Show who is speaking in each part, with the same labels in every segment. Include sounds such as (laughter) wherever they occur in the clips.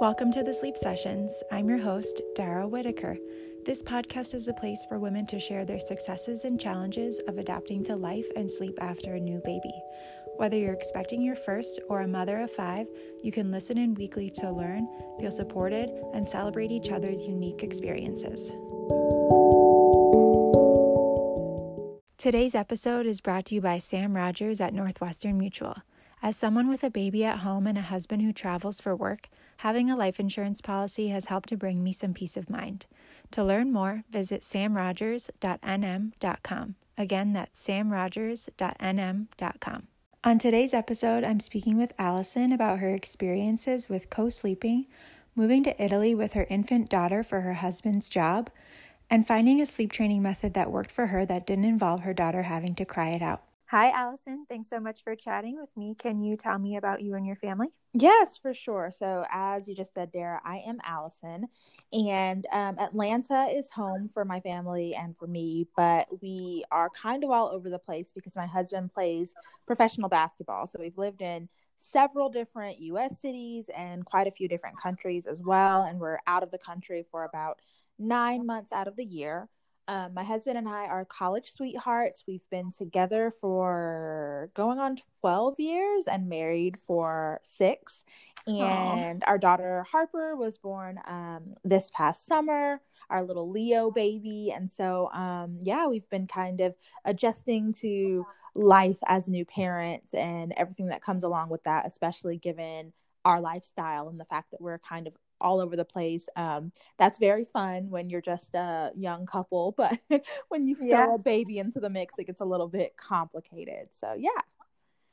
Speaker 1: Welcome to the Sleep Sessions. I'm your host, Dara Whitaker. This podcast is a place for women to share their successes and challenges of adapting to life and sleep after a new baby. Whether you're expecting your first or a mother of five, you can listen in weekly to learn, feel supported, and celebrate each other's unique experiences. Today's episode is brought to you by Sam Rogers at Northwestern Mutual. As someone with a baby at home and a husband who travels for work, having a life insurance policy has helped to bring me some peace of mind. To learn more, visit samrogers.nm.com. Again, that's samrogers.nm.com. On today's episode, I'm speaking with Allison about her experiences with co sleeping, moving to Italy with her infant daughter for her husband's job, and finding a sleep training method that worked for her that didn't involve her daughter having to cry it out. Hi, Allison. Thanks so much for chatting with me. Can you tell me about you and your family?
Speaker 2: Yes, for sure. So, as you just said, Dara, I am Allison, and um, Atlanta is home for my family and for me, but we are kind of all over the place because my husband plays professional basketball. So, we've lived in several different US cities and quite a few different countries as well. And we're out of the country for about nine months out of the year. Um, my husband and I are college sweethearts. We've been together for going on 12 years and married for six. And Aww. our daughter Harper was born um, this past summer, our little Leo baby. And so, um, yeah, we've been kind of adjusting to life as new parents and everything that comes along with that, especially given our lifestyle and the fact that we're kind of all over the place. Um, that's very fun when you're just a young couple, (laughs) but when you throw yeah. a baby into the mix, it gets a little bit complicated. So yeah.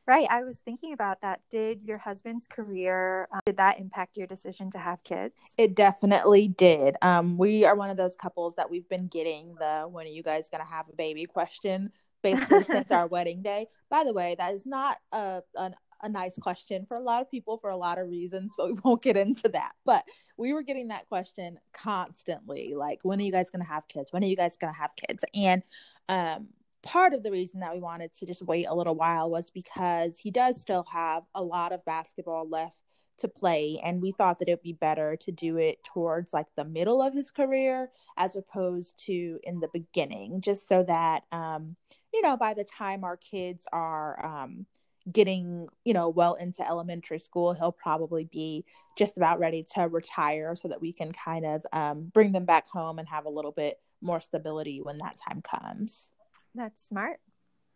Speaker 1: Right. I was thinking about that. Did your husband's career um, did that impact your decision to have kids?
Speaker 2: It definitely did. Um, we are one of those couples that we've been getting the when are you guys going to have a baby question basically since (laughs) our wedding day. By the way, that is not a an a nice question for a lot of people for a lot of reasons, but we (laughs) won't get into that. But we were getting that question constantly like, when are you guys going to have kids? When are you guys going to have kids? And um, part of the reason that we wanted to just wait a little while was because he does still have a lot of basketball left to play and we thought that it'd be better to do it towards like the middle of his career as opposed to in the beginning just so that um you know by the time our kids are um getting you know well into elementary school he'll probably be just about ready to retire so that we can kind of um, bring them back home and have a little bit more stability when that time comes.
Speaker 1: That's smart.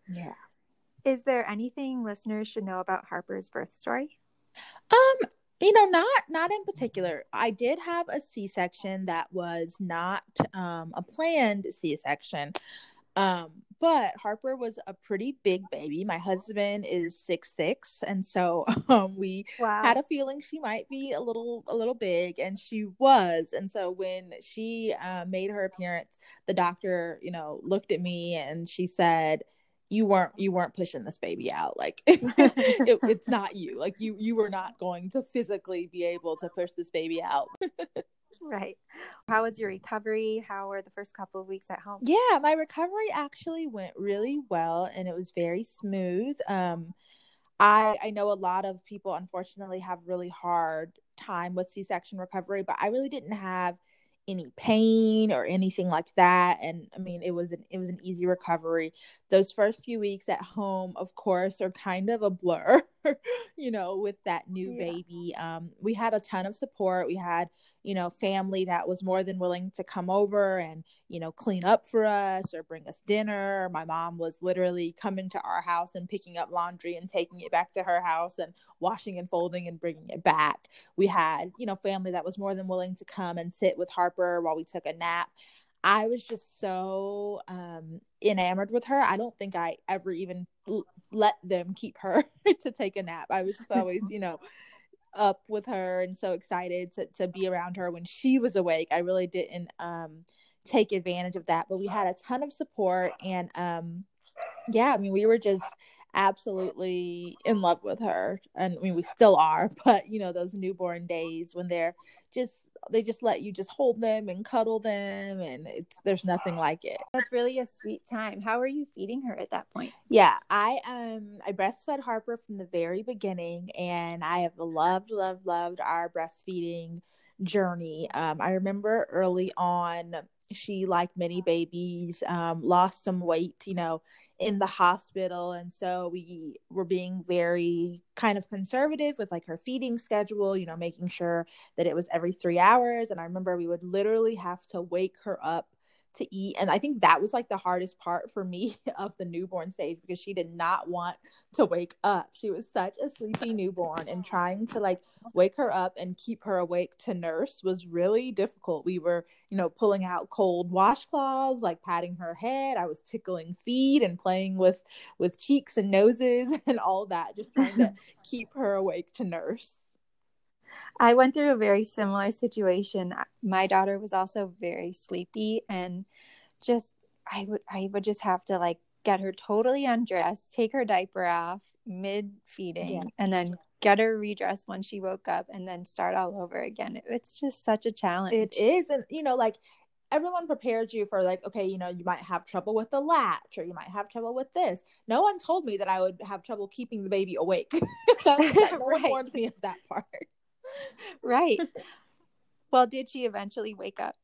Speaker 2: Yeah.
Speaker 1: Is there anything listeners should know about harper's birth story?
Speaker 2: Um you know not not in particular. I did have a c-section that was not um, a planned c-section. Um, but Harper was a pretty big baby. My husband is six six, and so (laughs) um, we wow. had a feeling she might be a little a little big, and she was. And so when she uh, made her appearance, the doctor, you know, looked at me and she said, "You weren't you weren't pushing this baby out. Like (laughs) it, it's not you. Like you you were not going to physically be able to push this baby out." (laughs)
Speaker 1: right. How was your recovery? How were the first couple of weeks at home?
Speaker 2: Yeah, my recovery actually went really well and it was very smooth. Um I I know a lot of people unfortunately have really hard time with C-section recovery, but I really didn't have any pain or anything like that and i mean it was an it was an easy recovery those first few weeks at home of course are kind of a blur (laughs) (laughs) you know with that new yeah. baby. Um we had a ton of support. We had you know family that was more than willing to come over and you know clean up for us or bring us dinner. My mom was literally coming to our house and picking up laundry and taking it back to her house and washing and folding and bringing it back. We had you know family that was more than willing to come and sit with harper while we took a nap. I was just so um, enamored with her. I don't think I ever even let them keep her (laughs) to take a nap. I was just always, you know, up with her and so excited to, to be around her when she was awake. I really didn't um, take advantage of that, but we had a ton of support. And um, yeah, I mean, we were just absolutely in love with her and I mean we still are (laughs) but you know those newborn days when they're just they just let you just hold them and cuddle them and it's there's nothing like it.
Speaker 1: That's really a sweet time. How are you feeding her at that point?
Speaker 2: Yeah i um i breastfed harper from the very beginning and i have loved loved loved our breastfeeding journey. Um i remember early on she like many babies um, lost some weight you know in the hospital. And so we were being very kind of conservative with like her feeding schedule you know making sure that it was every three hours. And i remember we would literally have to wake her up to eat. And I think that was like the hardest part for me (laughs) of the newborn stage because she did not want to wake up. She was such a sleepy newborn, and trying to like wake her up and keep her awake to nurse was really difficult. We were, you know, pulling out cold washcloths, like patting her head. I was tickling feet and playing with with cheeks and noses (laughs) and all that, just trying to (laughs) keep her awake to nurse.
Speaker 1: I went through a very similar situation. My daughter was also very sleepy and just I would I would just have to like get her totally undressed, take her diaper off mid feeding yeah. and then get her redressed when she woke up and then start all over again. It's just such a challenge.
Speaker 2: It is and you know like everyone prepared you for like okay you know you might have trouble with the latch or you might have trouble with this no one told me that i would have trouble keeping the baby awake (laughs) that, (laughs) that no right. one warned me of that part (laughs)
Speaker 1: right. Well, did she eventually wake up?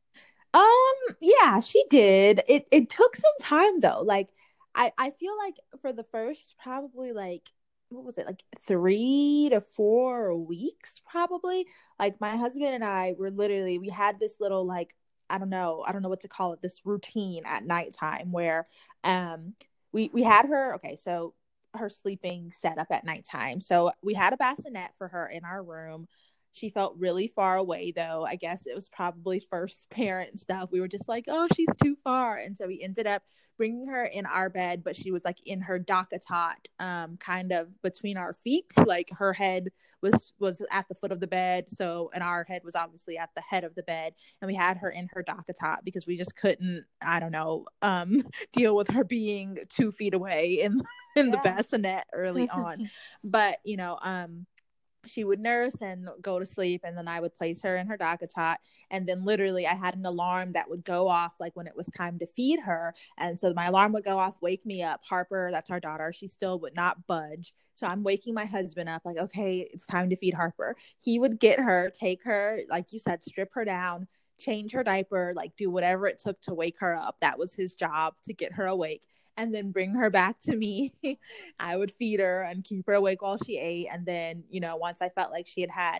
Speaker 2: Um, yeah, she did. It it took some time though. Like I I feel like for the first probably like what was it like three to four weeks probably like my husband and i were literally we had this little like i don't know i don't know what to call it this routine at nighttime where um we we had her okay so her sleeping set up at nighttime so we had a bassinet for her in our room she felt really far away, though. I guess it was probably first (laughs) parent stuff. We were just like, oh, she's too far. And so we ended up bringing her in our bed, but she was like in her DockATot, um, kind of between our feet. Like her head was was at the foot of the bed. So, and our head was obviously at the head of the bed. And we had her in her DockATot because we just couldn't, I don't know, um, (laughs) deal with her being two feet away in (laughs) in yeah. the bassinet early on. but, you know, um, she would nurse and go to sleep and then i would place her in her DockATot and then literally i had an alarm that would go off like when it was time to feed her. And so my alarm would go off wake me up. Harper that's our daughter she still would not budge. So i'm waking my husband up like okay it's time to feed harper. He would get her take her like you said strip her down change her diaper like do whatever it took to wake her up. That was his job to get her awake and then bring her back to me. (laughs) I would feed her and keep her awake while she ate. And then, you know, once I felt like she had had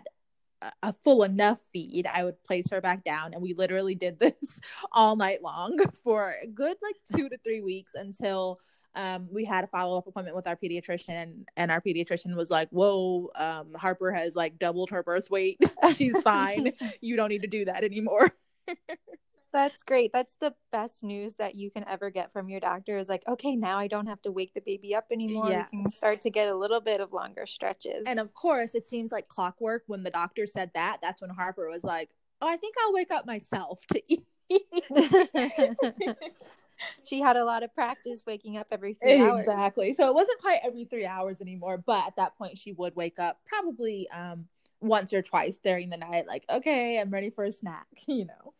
Speaker 2: a full enough feed, I would place her back down. And we literally did (laughs) this all night long (laughs) for a good like two to three weeks until um, we had a follow up appointment with our pediatrician, and, and our pediatrician was like, Whoa, um, Harper has like doubled her birth weight. She's fine. you don't need to do that anymore.
Speaker 1: That's great. That's the best news that you can ever get from your doctor is like, okay, now I don't have to wake the baby up anymore. Yeah. We can start to get a little bit of longer stretches.
Speaker 2: And of course, it seems like clockwork when the doctor said that. That's when Harper was like, oh, I think I'll wake up myself to eat. (laughs)
Speaker 1: she had a lot of practice waking up every three hours.
Speaker 2: Exactly. So it wasn't quite every three hours anymore, but at that point she would wake up probably um once or twice during the night, like, okay, I'm ready for a snack, (laughs) you know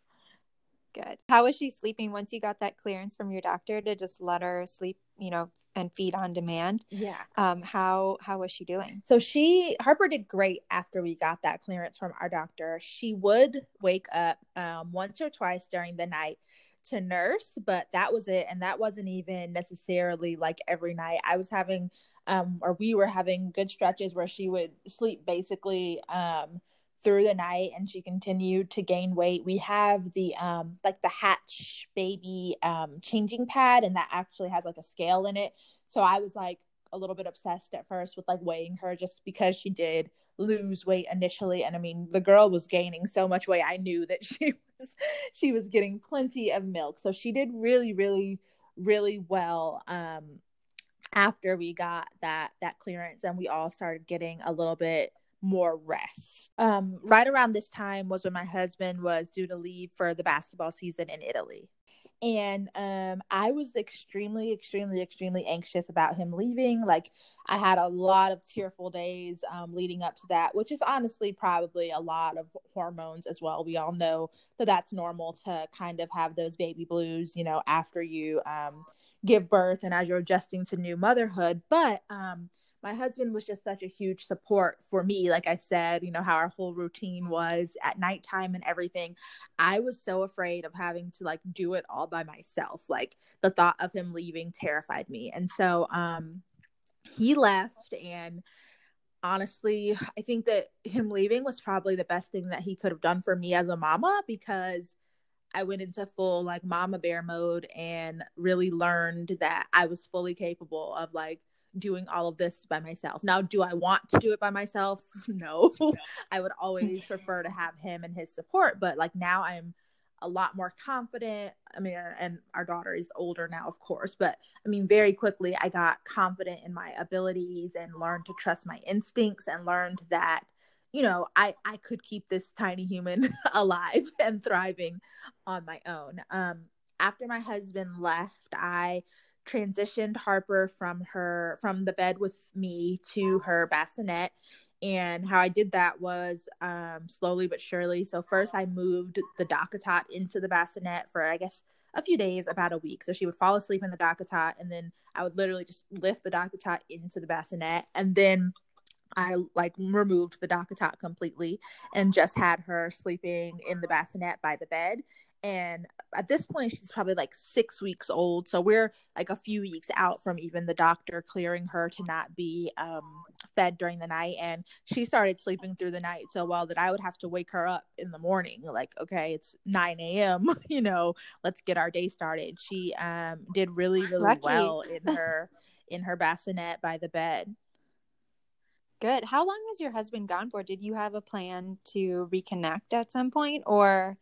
Speaker 1: good. How was she sleeping once you got that clearance from your doctor to just let her sleep, you know, and feed on demand?
Speaker 2: Yeah.
Speaker 1: Um, how how was she doing?
Speaker 2: So she Harper did great after we got that clearance from our doctor. She would wake up um, once or twice during the night to nurse, but that was it. And that wasn't even necessarily like every night. I was having um or we were having good stretches where she would sleep basically um through the night and she continued to gain weight. We have the um like the hatch baby um changing pad and that actually has like a scale in it. So I was like a little bit obsessed at first with like weighing her just because she did lose weight initially and I mean the girl was gaining so much weight. I knew that (laughs) she was she was getting plenty of milk. So she did really really really well um after we got that that clearance and we all started getting a little bit more rest. Um, right around this time was when my husband was due to leave for the basketball season in Italy. and um i was extremely extremely extremely anxious about him leaving like i had a lot of tearful days um, leading up to that which is honestly probably a lot of hormones as well we all know that that's normal to kind of have those baby blues you know after you um, give birth and as you're adjusting to new motherhood but um my husband was just such a huge support for me. Like I said, you know, how our whole routine was at nighttime and everything. I was so afraid of having to like do it all by myself. Like the thought of him leaving terrified me. And so um he left and honestly, I think that him leaving was probably the best thing that he could have done for me as a mama because I went into full like mama bear mode and really learned that I was fully capable of like doing all of this by myself. Now, do I want to do it by myself? (laughs) No. (laughs) I would always prefer to have him and his support, but like now I'm a lot more confident. I mean, and our daughter is older now, of course, but I mean, very quickly I got confident in my abilities and learned to trust my instincts and learned that you know i i could keep this tiny human (laughs) alive and thriving on my own um after my husband left i transitioned Harper from her from the bed with me to her bassinet. And how I did that was um, slowly but surely. So first, I moved the DockATot into the bassinet for I guess a few days, about a week. So she would fall asleep in the DockATot, and then I would literally just lift the DockATot into the bassinet, and then I like removed the DockATot completely and just had her sleeping in the bassinet by the bed and at this point she's probably like six weeks old so we're like a few weeks out from even the doctor clearing her to not be um, fed during the night and she started sleeping through the night so well that i would have to wake her up in the morning like okay it's 9 a.m (laughs) you know let's get our day started. She um, did really really Lucky. well in her in her bassinet by the bed.
Speaker 1: Good. How long was your husband gone for? Did you have a plan to reconnect at some point or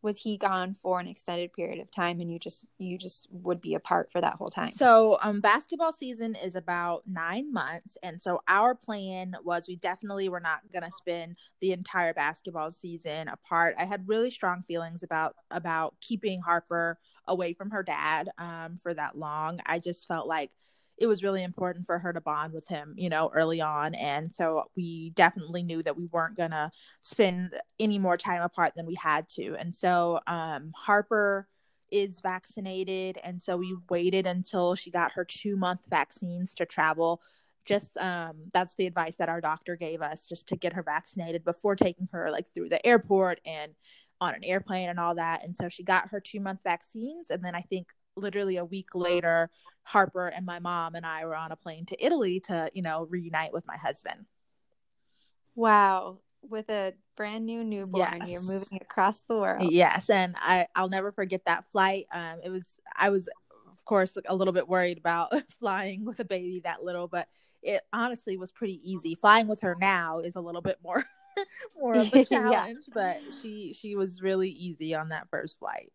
Speaker 1: was he gone for an extended period of time and you just you just would be apart for that whole time?
Speaker 2: So um basketball season is about nine months. And so our plan was we definitely were not going to spend the entire basketball season apart. I had really strong feelings about about keeping harper away from her dad um for that long. I just felt like it was really important for her to bond with him, you know, early on. And so we definitely knew that we weren't going to spend any more time apart than we had to. And so um, Harper is vaccinated. And so we waited until she got her two month vaccines to travel. Just um, that's the advice that our doctor gave us just to get her vaccinated before taking her like through the airport and on an airplane and all that. And so she got her two month vaccines. And then I think literally a week later, Harper and my mom and I were on a plane to Italy to, you know, reunite with my husband.
Speaker 1: Wow. With a brand new newborn, yes. you're moving across the world.
Speaker 2: Yes. And I, I'll never forget that flight. Um, it was, I was, of course, a little bit worried about (laughs) flying with a baby that little, but it honestly was pretty easy. Flying with her now is a little bit more (laughs) more of a (laughs) challenge, yeah. but she she was really easy on that first flight.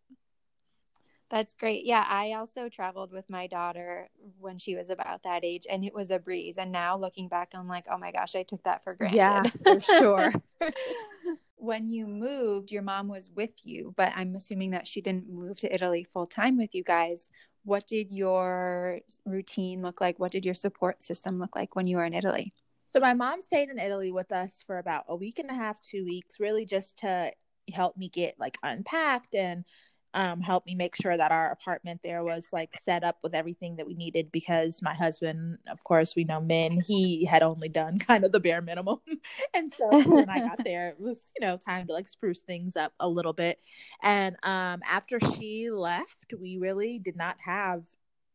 Speaker 1: That's great. Yeah, I also traveled with my daughter when she was about that age, and it was a breeze. And now looking back, I'm like, oh my gosh, I took that for granted.
Speaker 2: Yeah, for sure. (laughs) (laughs)
Speaker 1: when you moved, your mom was with you, but I'm assuming that she didn't move to Italy full time with you guys. What did your routine look like? What did your support system look like when you were in Italy?
Speaker 2: So, my mom stayed in Italy with us for about a week and a half, two weeks, really just to help me get like unpacked and um, helped me make sure that our apartment there was like set up with everything that we needed because my husband, of course, we know men, he had only done (laughs) kind of the bare minimum. (laughs) and so when I got there, it was, you know, time to like spruce things up a little bit. And um, after she left, we really did not have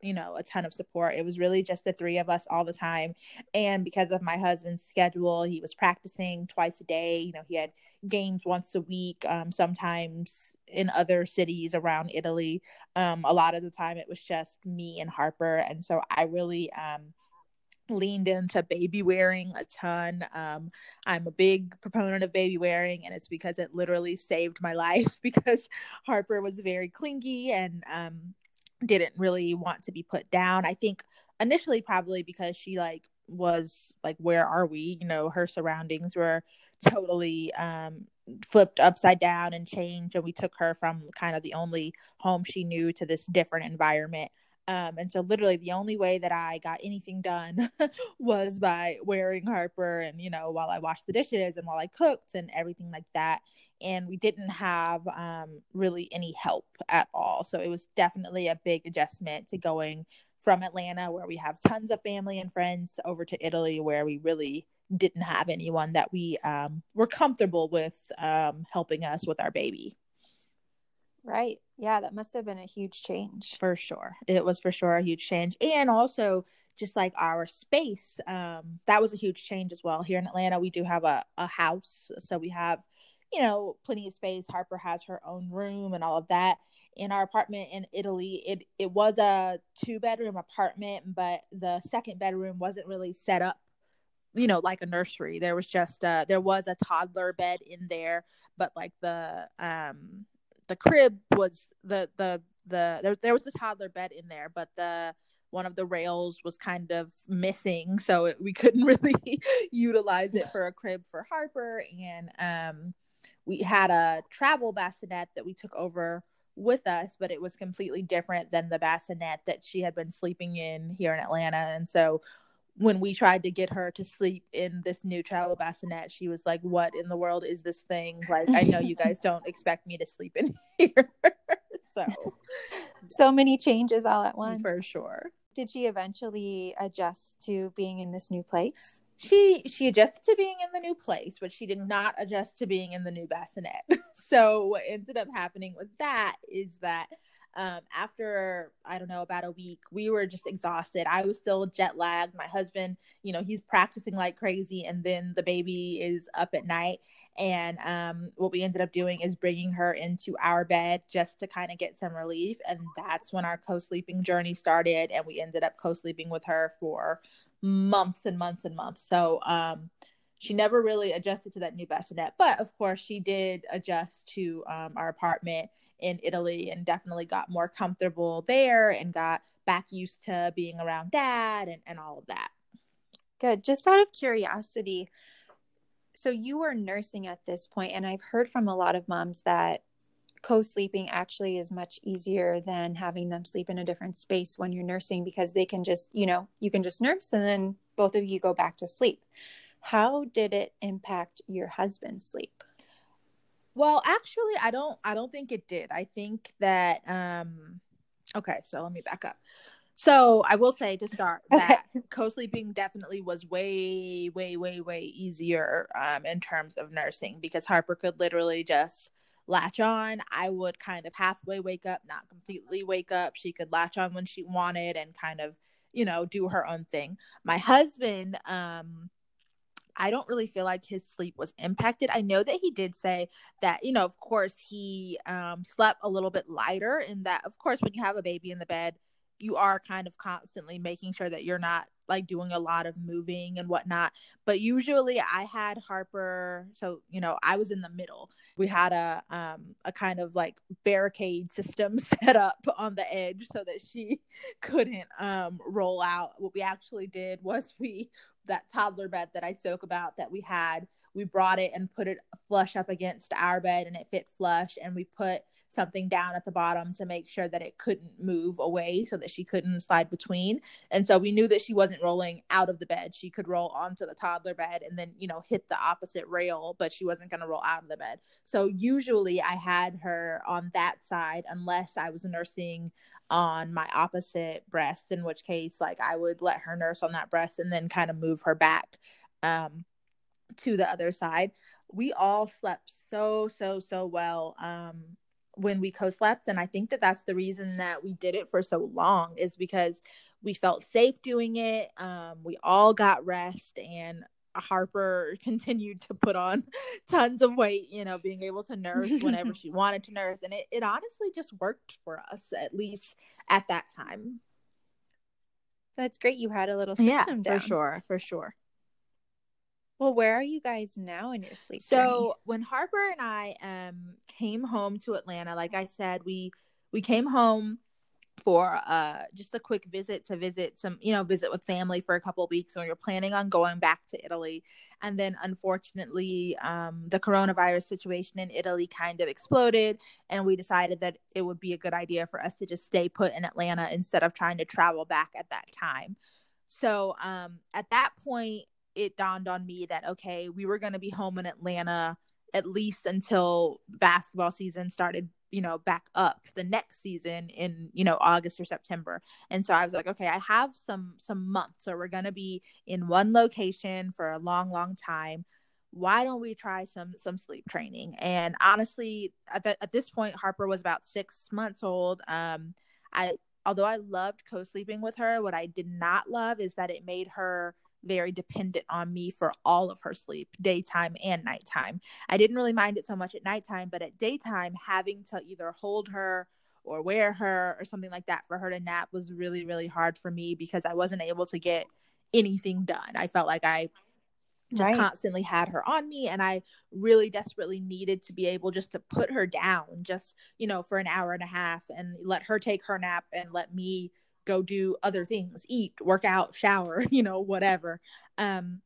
Speaker 2: you know a ton of support it was really just the three of us all the time and because of my husband's schedule he was practicing twice a day you know he had games once a week um, sometimes in other cities around italy um, a lot of the time it was just me and harper and so i really um, leaned into baby wearing a ton. Um, I'm a big proponent of baby wearing, and it's because it literally saved my (laughs) life because Harper was very clingy and um, didn't really want to be put down. I think initially probably because she like was like where are we you know her surroundings were totally um flipped upside down and changed and we took her from kind of the only home she knew to this different environment um, and so literally the only way that I got anything done (laughs) was by wearing Harper and, you know, while I washed the dishes and while I cooked and everything like that. And we didn't have um, really any help at all. So it was definitely a big adjustment to going from Atlanta, where we have tons of family and friends, over to Italy, where we really didn't have anyone that we um, were comfortable with um, helping us with our baby.
Speaker 1: Right. Yeah, that must have been a huge change.
Speaker 2: For sure. It was for sure a huge change. And also just like our space, um, that was a huge change as well. Here in Atlanta, we do have a, a house. So we have, you know, plenty of space. Harper has her own room and all of that. In our apartment in Italy, it it was a two bedroom apartment, but the second bedroom wasn't really set up you know like a nursery. There was just uh there was a toddler bed in there but like the um the crib was the the the there, there was a toddler bed in there but the one of the rails was kind of missing so it, we (laughs) couldn't really utilize it for a crib for harper. And um we had a travel bassinet that we took over with us but it was completely different than the bassinet that she had been sleeping in here in atlanta. And so when we tried to get her to sleep in this new travel bassinet, she was like, What in the world is this thing? Like, I know you (laughs) guys don't expect me to sleep in (laughs) here. (laughs) so,
Speaker 1: so many changes all at once.
Speaker 2: For sure.
Speaker 1: Did she eventually adjust to being in this new place?
Speaker 2: She she adjusted to being in the new place, but she did not adjust to being in the new bassinet. so what ended up happening with that is that um, after I don't know about a week, we were just exhausted. I was still jet lagged. My husband, you know, he's practicing like crazy, and then the baby is up at night. And um, what we ended up doing is bringing her into our bed just to kind of get some relief. And that's when our co sleeping journey started. And we ended up co sleeping with her for months and months and months. So, um, she never really adjusted to that new bassinet, but of course she did adjust to um, our apartment in Italy and definitely got more comfortable there and got back used to being around dad and, and all of that.
Speaker 1: Good. Just out of curiosity, so you were nursing at this point, and I've heard from a lot of moms that co sleeping actually is much easier than having them sleep in a different space when you're nursing because they can just, you know, you can just nurse and then both of you go back to sleep. How did it impact your husband's sleep?
Speaker 2: Well, actually, I don't. I don't think it did. I think that. um Okay, so let me back up. So I will say to start (laughs) that co-sleeping definitely was way, way, way, way easier um, in terms of nursing because Harper could literally just latch on. I would kind of halfway wake up, not completely wake up. She could latch on when she wanted and kind of, you know, do her own thing. My husband, um, I don't really feel like his sleep was impacted. I know that he did say that, you know, of course, he um, slept a little bit lighter, in that, of course, when you have a baby in the bed, you are kind of constantly making sure that you're not like doing a lot of moving and whatnot. But usually I had Harper, so you know, I was in the middle. We had a um a kind of like barricade system (laughs) set up on the edge so that she (laughs) couldn't um roll out. What we actually did was we that toddler bed that I spoke about that we had we brought it and put it flush up against our bed and it fit flush and we put something down at the bottom to make sure that it couldn't move away so that she couldn't slide between. And so we knew that she wasn't rolling out of the bed. She could roll onto the toddler bed and then you know hit the opposite rail but she wasn't going to roll out of the bed. So usually i had her on that side unless i was nursing on my opposite breast in which case like i would let her nurse on that breast and then kind of move her back um to the other side. We all slept so, so, so well um, when we co slept. And I think that that's the reason that we did it for so long, is because we felt safe doing it. Um, we all got rest, and Harper (laughs) continued to put on (laughs) tons of weight, you know, being able to nurse whenever (laughs) she wanted to nurse. And it, it honestly just worked for us, at least at that time.
Speaker 1: That's great. You had a little system
Speaker 2: yeah,
Speaker 1: down.
Speaker 2: For sure, for sure.
Speaker 1: Well, where are you guys now in your sleep?
Speaker 2: So
Speaker 1: journey?
Speaker 2: when Harper and I um came home to Atlanta, like I said, we we came home for uh just a quick visit to visit some you know visit with family for a couple weeks and we were planning on going back to italy and then unfortunately um the coronavirus situation in italy kind of exploded and we decided that it would be a good idea for us to just stay put in atlanta instead of trying to travel back at that time so um at that point it dawned on me that okay we were going to be home in atlanta at least until basketball season started you know back up the next season in you know august or september. And so i was like okay i have some some months. So we're going to be in one location for a long long time. Why don't we try some some sleep training? And honestly at, the, at this point harper was about six months old. Um i although i loved co-sleeping with her what i did not love is that it made her very dependent on me for all of her sleep, daytime and nighttime. I didn't really mind it so much at nighttime, but at daytime, having to either hold her or wear her or something like that for her to nap was really, really hard for me because I wasn't able to get anything done. I felt like I just right. constantly had her on me and i really desperately needed to be able just to put her down just you know for an hour and a half and let her take her nap and let me go do other things, eat, work out, shower, (laughs) you know, whatever. Um,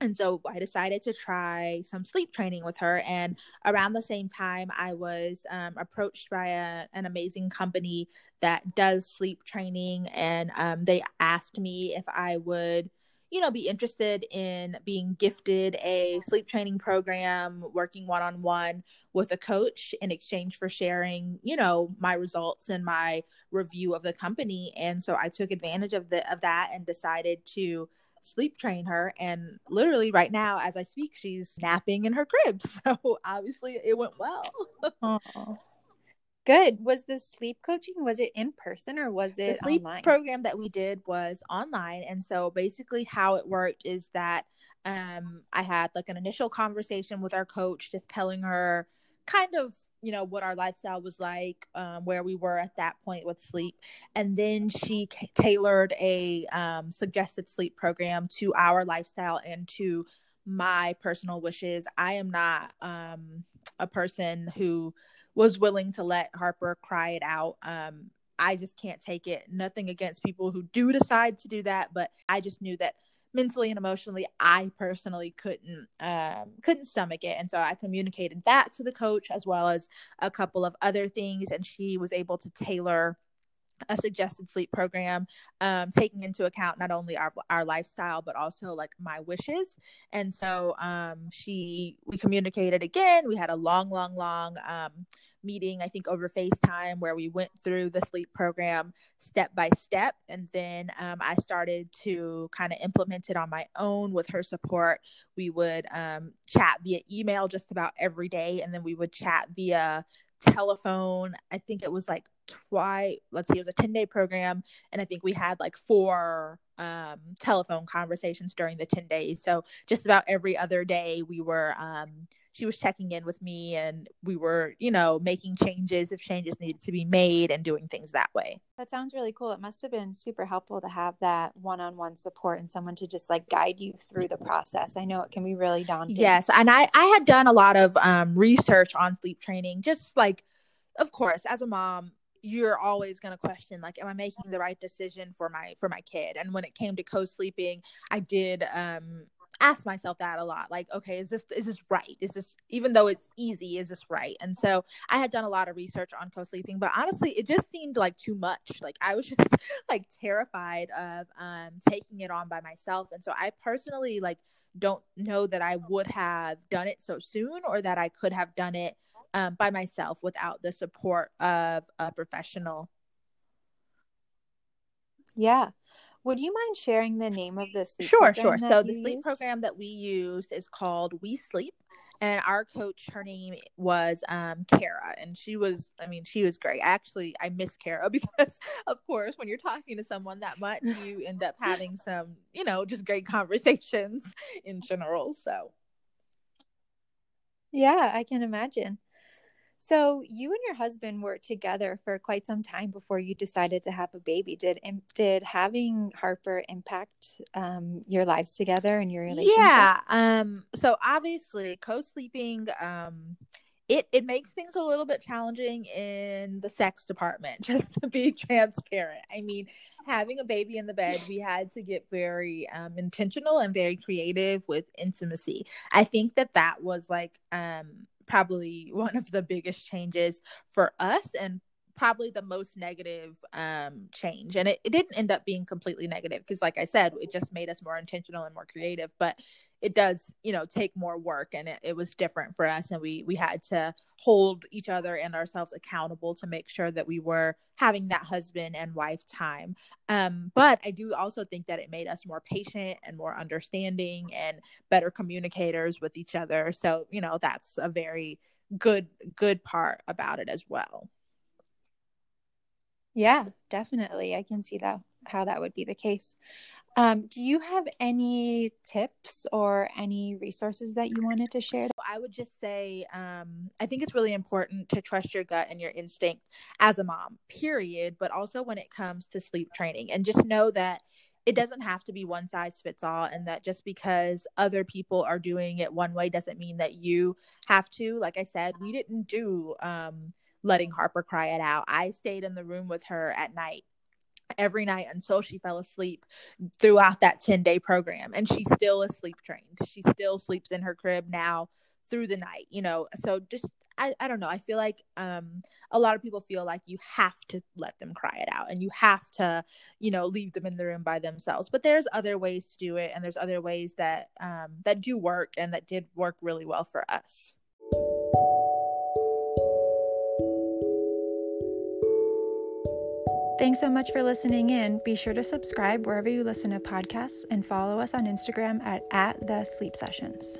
Speaker 2: and so I decided to try some sleep training with her. And around the same time, I was um, approached by a, an amazing company that does sleep training. And um, they asked me if I would you know, be interested in being gifted a sleep training program, working one on one with a coach in exchange for sharing, you know, my results and my review of the company. And so I took advantage of the of that and decided to sleep train her. And literally right now as i speak she's napping in her crib. (laughs) So obviously it went well
Speaker 1: Good. Was the sleep coaching was it in person or was it
Speaker 2: the sleep
Speaker 1: online?
Speaker 2: program that we did was online and so basically how it worked is that um I had like an initial conversation with our coach just telling her kind of you know what our lifestyle was like um, where we were at that point with sleep and then she c- tailored a um, suggested sleep program to our lifestyle and to my personal wishes i am not um, a person who was willing to let Harper cry it out. Um, I just can't take it. Nothing against people who do decide to do that, but I just knew that mentally and emotionally I personally couldn't um, couldn't stomach it, and so I communicated that to the coach as well as a couple of other things, and she was able to tailor a suggested sleep program um, taking into account not only our our lifestyle but also like my wishes and so um, she we communicated again we had a long long long um, meeting, I think over FaceTime, where we went through the sleep program step by step. And then um, I started to kind of implement it on my own with her support. We would um, chat via email just about every day, and then we would chat via telephone. I think it was like twice, let's see, it was a 10 day program. And I think we had like four um, telephone conversations during the 10 days. So just about every other day, we were. Um, she was checking in with me and we were, you know, making changes if changes needed to be made and doing things that way.
Speaker 1: That sounds really cool. It must have been super helpful to have that one on one support and someone to just like guide you through the process. I know it can be really daunting.
Speaker 2: Yes. And I, I had done a lot of um, research on sleep training, just like, of course, as a mom, you're always going to question like am i making the right decision for my for my kid? And when it came to co-sleeping i did um ask myself that a lot like okay is this is this right? Is this even though it's easy is this right? And so i had done a lot of research on co-sleeping but honestly it just seemed like too much. Like i was (laughs) just like terrified of um taking it on by myself. And so i personally like don't know that i would have done it so soon or that i could have done it um, by myself without the support of a professional
Speaker 1: yeah would you mind sharing the name of this?
Speaker 2: Sure, sure. So the sleep use? program that we used is called We Sleep, and our coach, her name was um, Kara, and she was, I mean, she was great. Actually, I miss Kara (laughs) because, of course, when you're talking to someone that much, you end up having some, you know, just great (laughs) conversations in general. So,
Speaker 1: yeah, I can imagine. So you and your husband were together for quite some time before you decided to have a baby. Did did having Harper impact um, your lives together and your relationship?
Speaker 2: Yeah. Um. So obviously, co-sleeping um it it makes things a little bit challenging in the sex department (laughs) just to be transparent i mean having a baby in the bed we had to get very um, intentional and very creative with intimacy i think that that was like um probably one of the biggest changes for us and probably the most negative um, change. And it, it didn't end up being completely negative because, like I said, it just made us more intentional and more creative. But it does, you know, take more work and it, it was different for us. And we we had to hold each other and ourselves accountable to make sure that we were having that husband and wife time. Um, but I do also think that it made us more patient and more understanding and better communicators with each other. So, you know, that's a very good good part about it as well.
Speaker 1: Yeah, definitely. I can see that how that would be the case. Um, do you have any tips or any resources that you wanted to share?
Speaker 2: I would just say um, I think it's really important to trust your gut and your instinct as a mom, period, but also when it comes to sleep training. And just know that it doesn't have to be one size fits all, and that just because other people are doing it one way doesn't mean that you have to. Like I said, we didn't do. Um, letting Harper cry it out. I stayed in the room with her at night every night until she fell asleep throughout that 10 day program. And she still is sleep trained. She still sleeps in her crib now through the night, you know. So just, I, I don't know. I feel like um, a lot of people feel like you have to let them cry it out and you have to, you know, leave them in the room by themselves. But there's other ways to do it. And there's other ways that, um, that do work and that did work really well for us.
Speaker 1: Thanks so much for listening in. Be sure to subscribe wherever you listen to podcasts and follow us on Instagram at, at the sleep sessions.